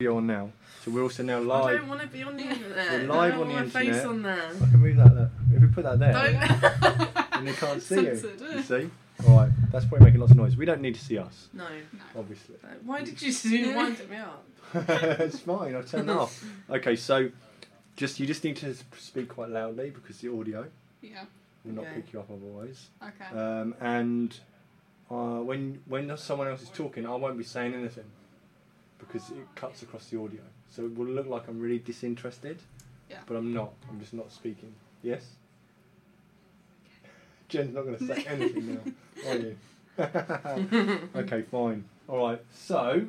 You're on now. So we're also now live. I don't want to be on the internet. We're live I don't on the want my face internet. on there. I can move that there. If we put that there, Don't. then they can't see you. Censored. You see? Alright, that's probably making lots of noise. We don't need to see us, no. obviously. no. Why did you zoom wind me up? it's fine, I'll turn that off. Okay, so just you just need to speak quite loudly because the audio Yeah. will not Okay. pick you up otherwise. Okay. Um, and uh, when when someone else is talking, I won't be saying anything because it cuts across the audio. So it will look like I'm really disinterested, Yeah. but I'm not. I'm just not speaking. Yes. Jen's not going to say anything now, are you? okay, fine. All right. So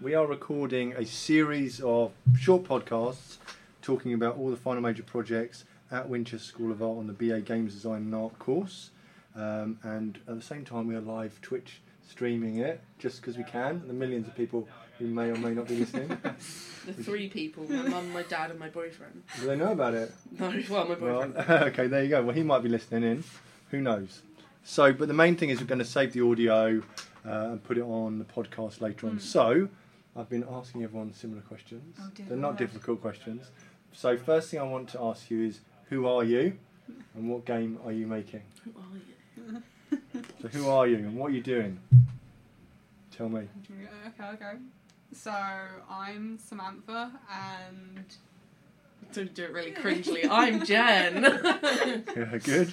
we are recording a series of short podcasts talking about all the final major projects at Winchester School of Art on the BA Games Design and Art course. Um, and at the same time, we are live Twitch streaming it just because we can. The millions of people who may or may not be listening. The three people: my mum, my dad, and my boyfriend. Do they know about it? No, well, my Well, boyfriend. okay, there you go. Well, he might be listening in. Who knows? So, but the main thing is we're going to save the audio uh, and put it on the podcast later on. Mm. So, I've been asking everyone similar questions. Oh dear They're not Lord. difficult questions. So, first thing I want to ask you is, who are you, and what game are you making? Who are you? So, who are you, and what are you doing? Tell me. Okay, okay. So I'm Samantha, and Don't do it really cringely. I'm Jen. Yeah, good.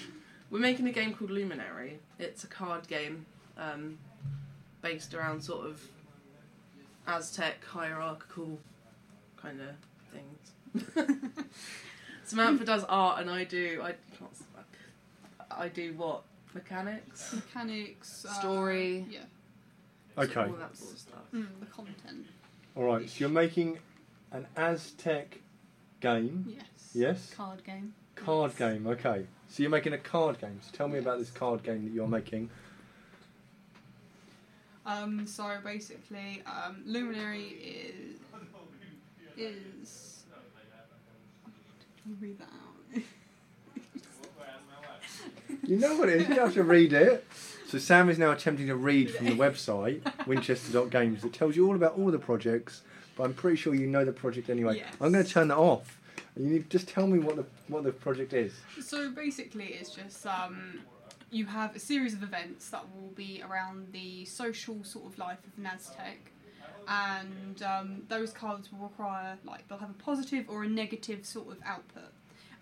We're making a game called Luminary. It's a card game um, based around sort of Aztec hierarchical kind of things. Samantha does art, and I do. I can't. s- I do what mechanics, mechanics, uh, Story. yeah, Okay. all that sort of stuff. mm, the content. All right. So you're making an Aztec game. Yes. Yes. Card game. Card Yes. game, okay. So you're making a card game. So tell me about this card game that you're making. Um, so basically, um, Luminary is is. Can you read that out? You know what it is. You have to read it. So Sam is now attempting to read from the website Winchester.games that tells you all about all the projects. But I'm pretty sure you know the project anyway. Yes. I'm going to turn that off. You need just tell me what the what the project is. So basically, it's just um, you have a series of events that will be around the social sort of life of an Aztec, and um, those cards will require like they'll have a positive or a negative sort of output,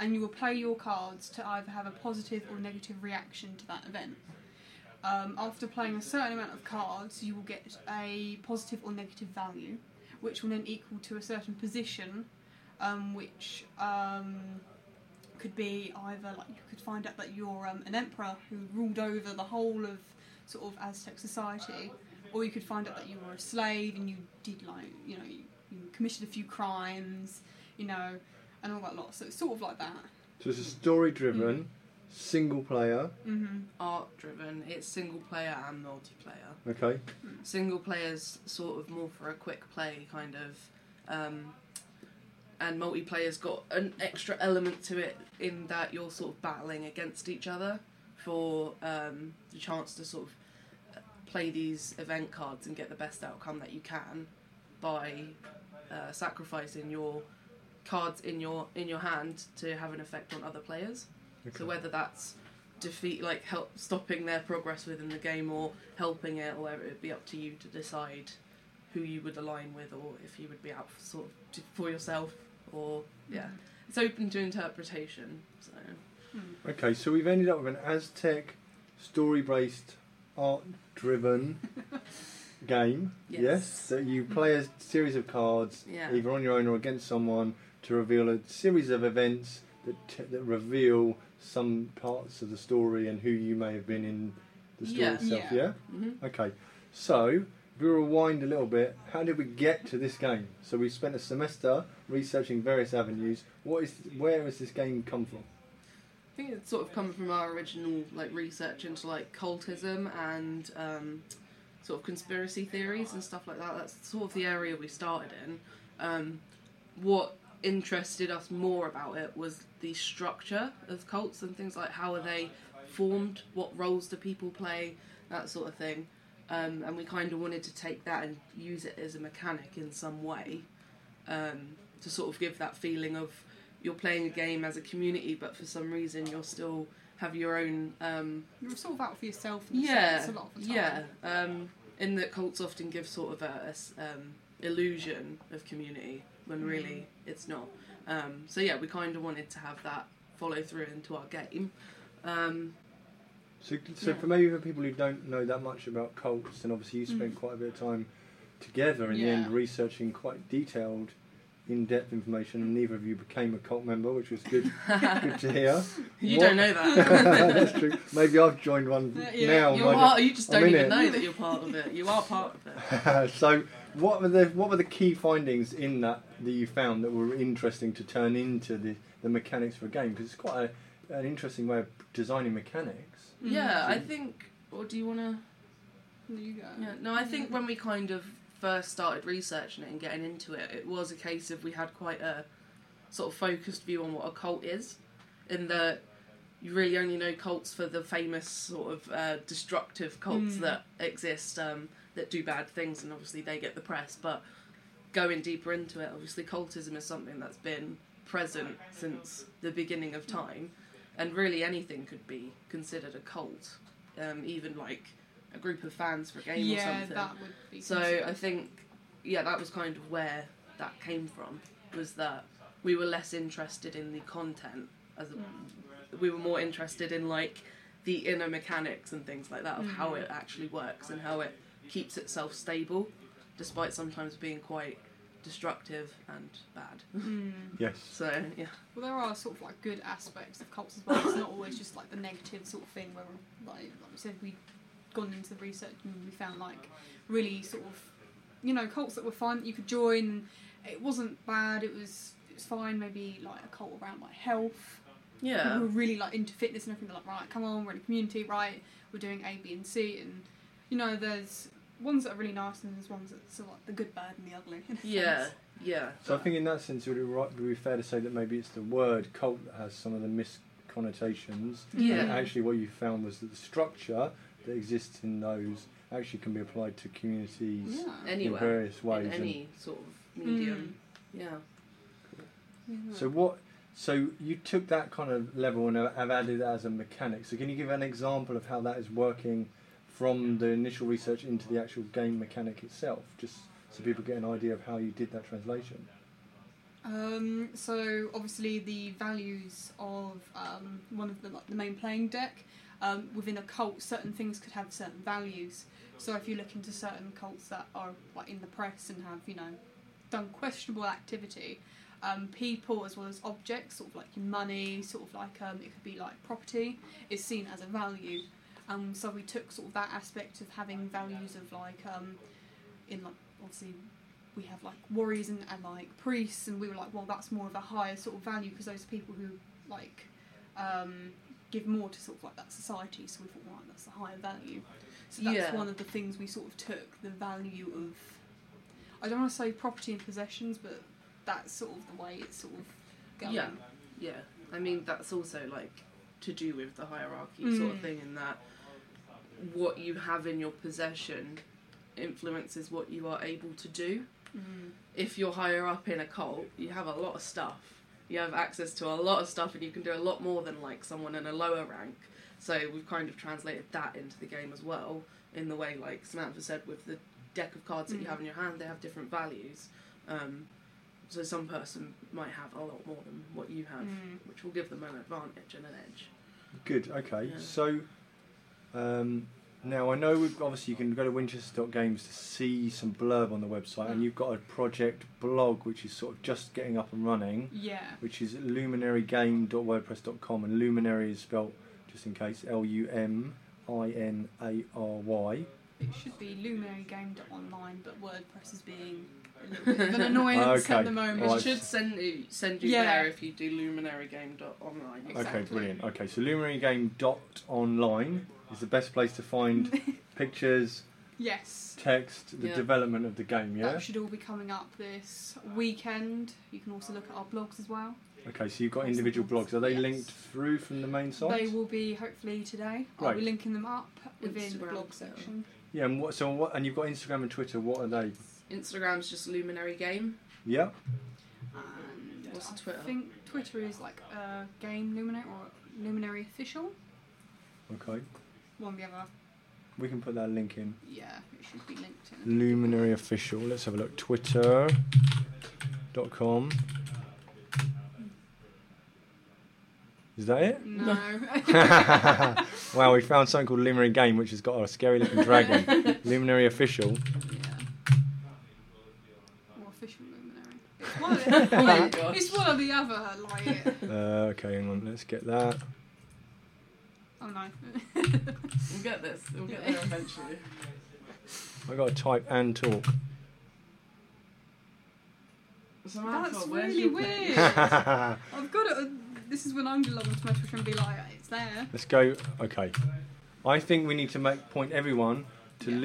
and you will play your cards to either have a positive or negative reaction to that event. Um, after playing a certain amount of cards, you will get a positive or negative value, which will then equal to a certain position, um, which um, could be either like you could find out that you're um, an emperor who ruled over the whole of sort of Aztec society, or you could find out that you were a slave and you did like you know you, you committed a few crimes, you know, and all that lot. So it's sort of like that. So it's a story driven, single player. Mm-hmm. Art driven. It's single player and multiplayer. Okay. single players sort of more for a quick play kind of um, and multiplayer's got an extra element to it in that you're sort of battling against each other for um, the chance to sort of uh, play these event cards and get the best outcome that you can by uh, sacrificing your cards in your in your hand to have an effect on other players okay. so whether that's defeat, like help stopping their progress within the game, or helping it, or whatever, it'd be up to you to decide who you would align with, or if you would be out for, sort of to- for yourself, or yeah, mm. it's open to interpretation. So hmm. Okay, so we've ended up with an Aztec story based, art driven game. Yes. Yes. That you play a series of cards, Yeah. either on your own or against someone, to reveal a series of events that, t- that reveal some parts of the story and who you may have been in the story Yeah. itself. Yeah. Yeah? hmm Okay. So, if we rewind a little bit, how did we get to this game? So we spent a semester researching various avenues. What is, where has this game come from? I think it's sort of come from our original like research into like cultism and um, sort of conspiracy theories and stuff like that. That's sort of the area we started in. Um, what interested us more about it was the structure of cults and things like how are they formed, what roles do people play, that sort of thing. um, and we kind of wanted to take that and use it as a mechanic in some way um, to sort of give that feeling of you're playing a game as a community, but for some reason you're still have your own um, You're sort of out for yourself. Yeah sense, a lot of the time. yeah um, in that cults often give sort of a, a um, illusion of community when Mm. really it's not um, so yeah we kind of wanted to have that follow through into our game um, So, so Yeah. for maybe for people who don't know that much about cults, and obviously you spent Mm. quite a bit of time together in the end researching quite detailed, in-depth information, and neither of you became a cult member, which was good. good to hear. you What- don't know that That's true. Maybe I've joined one yeah, now. You're part, you just don't even know that you're part of it. You are part of it. so, what were the what were the key findings in that that you found that were interesting to turn into the, the mechanics for a game? Because it's quite a, an interesting way of designing mechanics. Mm. Yeah, I think. Or do you want to? You go. Yeah, no, I think when we kind of first started researching it and getting into it, it was a case of we had quite a sort of focused view on what a cult is, in that you really only know cults for the famous sort of uh, destructive cults Mm. that exist um, that do bad things, and obviously they get the press. But going deeper into it, obviously cultism is something that's been present since the beginning of time, and really anything could be considered a cult, um, even like a group of fans for a game or yeah, something. that would be. So considered. I think, yeah, that was kind of where that came from. Was that we were less interested in the content, as a, Mm. we were more interested in like the inner mechanics and things like that of how Mm. it actually works and how it keeps itself stable, despite sometimes being quite destructive and bad. Mm. Yes. So yeah, Well, there are sort of like good aspects of cults as well. It's not always just like the negative sort of thing where, like, like we said, we'd gone into the research and we found like really sort of, you know, cults that were fun that you could join. It wasn't bad. It was it was fine. Maybe like a cult around like health. yeah, People who were really like into fitness and everything. They're like, right, come on, we're in a community, right? We're doing A, B, and C, and you know, there's ones that are really nice and there's ones that sort of like the good, bad, and the ugly. yeah, sense. yeah. So I think in that sense, would it right, would it be fair to say that maybe it's the word cult that has some of the misconnotations? Yeah. And actually, what you found was that the structure that exists in those actually can be applied to communities Yeah. Anywhere, in various ways. in any sort of medium. Hmm. Yeah. Yeah. so what? So you took that kind of level and have added it as a mechanic. So can you give an example of how that is working from the initial research into the actual game mechanic itself, just so people get an idea of how you did that translation? Um, so obviously the values of um, one of the the main playing deck um, within a cult, certain things could have certain values. So if you look into certain cults that are like in the press and have you know done questionable activity, um, people as well as objects, sort of like your money, sort of like um, it could be like property, is seen as a value. Um, so we took sort of that aspect of having values of like um, in like obviously we have like warriors and, and like priests and we were like well that's more of a higher sort of value because those are people who like um, give more to sort of like that society so we thought right that's a higher value so that's Yeah. one of the things we sort of took the value of I don't want to say property and possessions but that's sort of the way it's sort of going Yeah. Yeah, I mean that's also like to do with the hierarchy sort of Mm. thing, in that what you have in your possession influences what you are able to do. Mm. If you're higher up in a cult, you have a lot of stuff. You have access to a lot of stuff, and you can do a lot more than like someone in a lower rank. So we've kind of translated that into the game as well, in the way like Samantha said with the deck of cards that you Mm. have in your hand, they have different values. Um, so some person might have a lot more than what you have, Mm. which will give them an advantage and an edge. Good. Okay. Yeah. So um, now I know we've, obviously you can go to Winchester.games to see some blurb on the website, and you've got a project blog which is sort of just getting up and running, yeah which is luminarygame.wordpress.com, and luminary is spelled just in case L U M I N A R Y. it should be luminarygame.online but WordPress is being a little bit of an annoyance Okay. at the moment Alright. It should send you send you Yeah. there if you do luminarygame.online. Exactly. Okay, brilliant. Okay, so luminarygame.online is the best place to find pictures, yes text, the Yeah. development of the game. Yeah. That should all be coming up this weekend. You can also look at our blogs as well. Okay, so you've got individual blogs. Are they Yes. linked through from the main site? They will be hopefully today. I'll be linking them up within the blog section. Yeah, and what? So what? And you've got Instagram and Twitter. What are they? Instagram's just Luminary Game. Yeah. And What's I Twitter? I think Twitter is like uh, Game Luminary or Luminary Official. Okay. One the other. We can put that link in. Yeah, it should be linked in. Luminary official. Let's have a look. Twitter.com. Is that it? No. wow, we found something called Luminary Game, which has got a scary looking dragon. Luminary official. yeah. Or official Luminary. It's one of the, Oh my gosh. it's one or the other. Like, Uh, okay, hang on. Let's get that. oh no. We'll get this. We'll get there eventually. I got to type and talk. Samantha, That's really weird. I've got it. This is when I'm gonna log onto my Twitter and be like, it's there. Let's go. Okay. I think we need to make point everyone to Yes.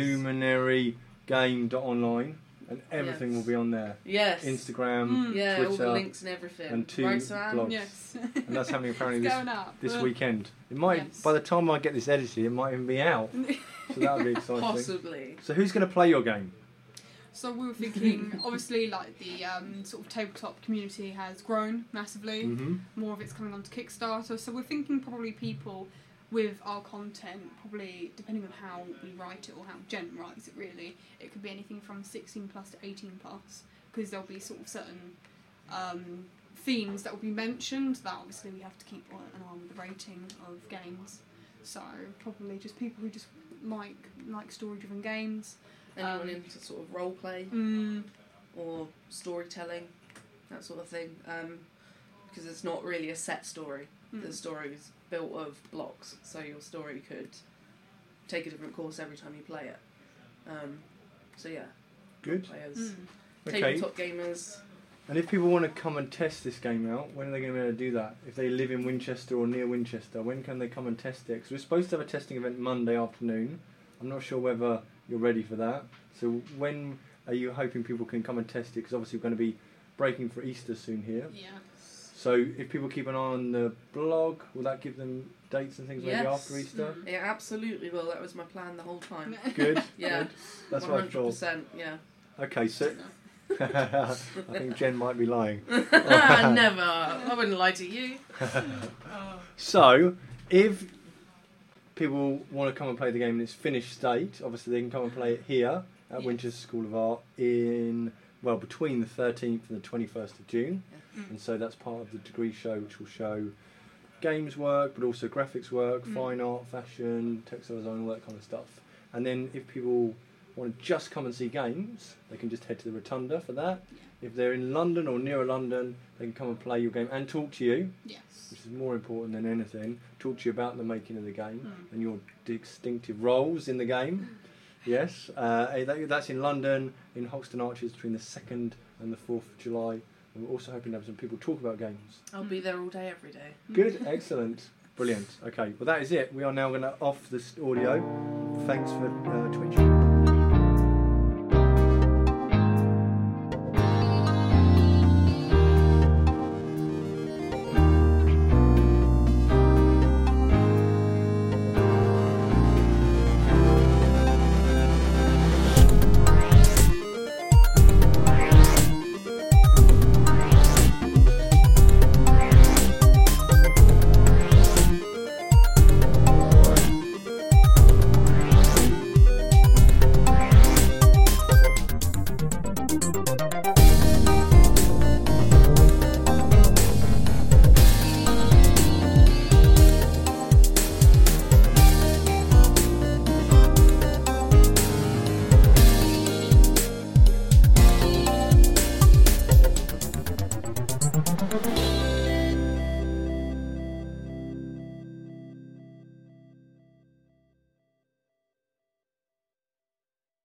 luminarygame.online and everything Yes. will be on there. Yes. Instagram, Mm. Yeah, all Twitter, the links and everything. and two right, Sam? blogs. Yes. and that's happening apparently it's this going up. this weekend. It might Yes. by the time I get this edited, it might even be out. So that would be exciting. Possibly. So who's going to play your game? So we were thinking, obviously, like the um, sort of tabletop community has grown massively. Mm-hmm. More of it's coming onto Kickstarter. So we're thinking probably people with our content, probably depending on how we write it or how Jen writes it. Really, it could be anything from 16 plus to 18 plus, because there'll be sort of certain um, themes that will be mentioned that obviously we have to keep on an eye with the rating of games. So probably just people who just like like story-driven games. Anyone Um, into sort of role play Mm, or storytelling, that sort of thing. Um, because it's not really a set story. mm. The story is built of blocks, so your story could take a different course every time you play it. Um, so yeah, Good. players, Mm. Okay. tabletop gamers. And if people want to come and test this game out, when are they going to be able to do that? If they live in Winchester or near Winchester, when can they come and test it? Because we're supposed to have a testing event Monday afternoon. I'm not sure whether you're ready for that. So when are you hoping people can come and test it? Because obviously we're going to be breaking for Easter soon here. Yeah. So if people keep an eye on the blog, will that give them dates and things maybe Yes. after Easter? Mm. It absolutely will. That was my plan the whole time. Good. Yeah. Good. That's One what I hundred thought. percent. Yeah. Okay, so I think Jen might be lying. Never. I wouldn't lie to you. So, if people want to come and play the game in its finished state, obviously they can come and play it here at Yes. Winchester School of Art in well between the 13th and the 21st of June, Mm. and so that's part of the degree show, which will show games work, but also graphics work, Mm. fine art, fashion, textile design, all that kind of stuff. And then if people want to just come and see games, they can just head to the Rotunda for that. If they're in London or near London, they can come and play your game and talk to you Yes. which is more important than anything, talk to you about the making of the game Mm. and your distinctive roles in the game. Yes, uh, eh, that, that's in London, in Hoxton Arches, between the 2nd and the 4th of July. And we're also hoping to have some people talk about games. I'll be there all day, every day. Good, excellent, brilliant. Okay, well, that is it. We are now going to off this audio. Thanks for uh, Twitch.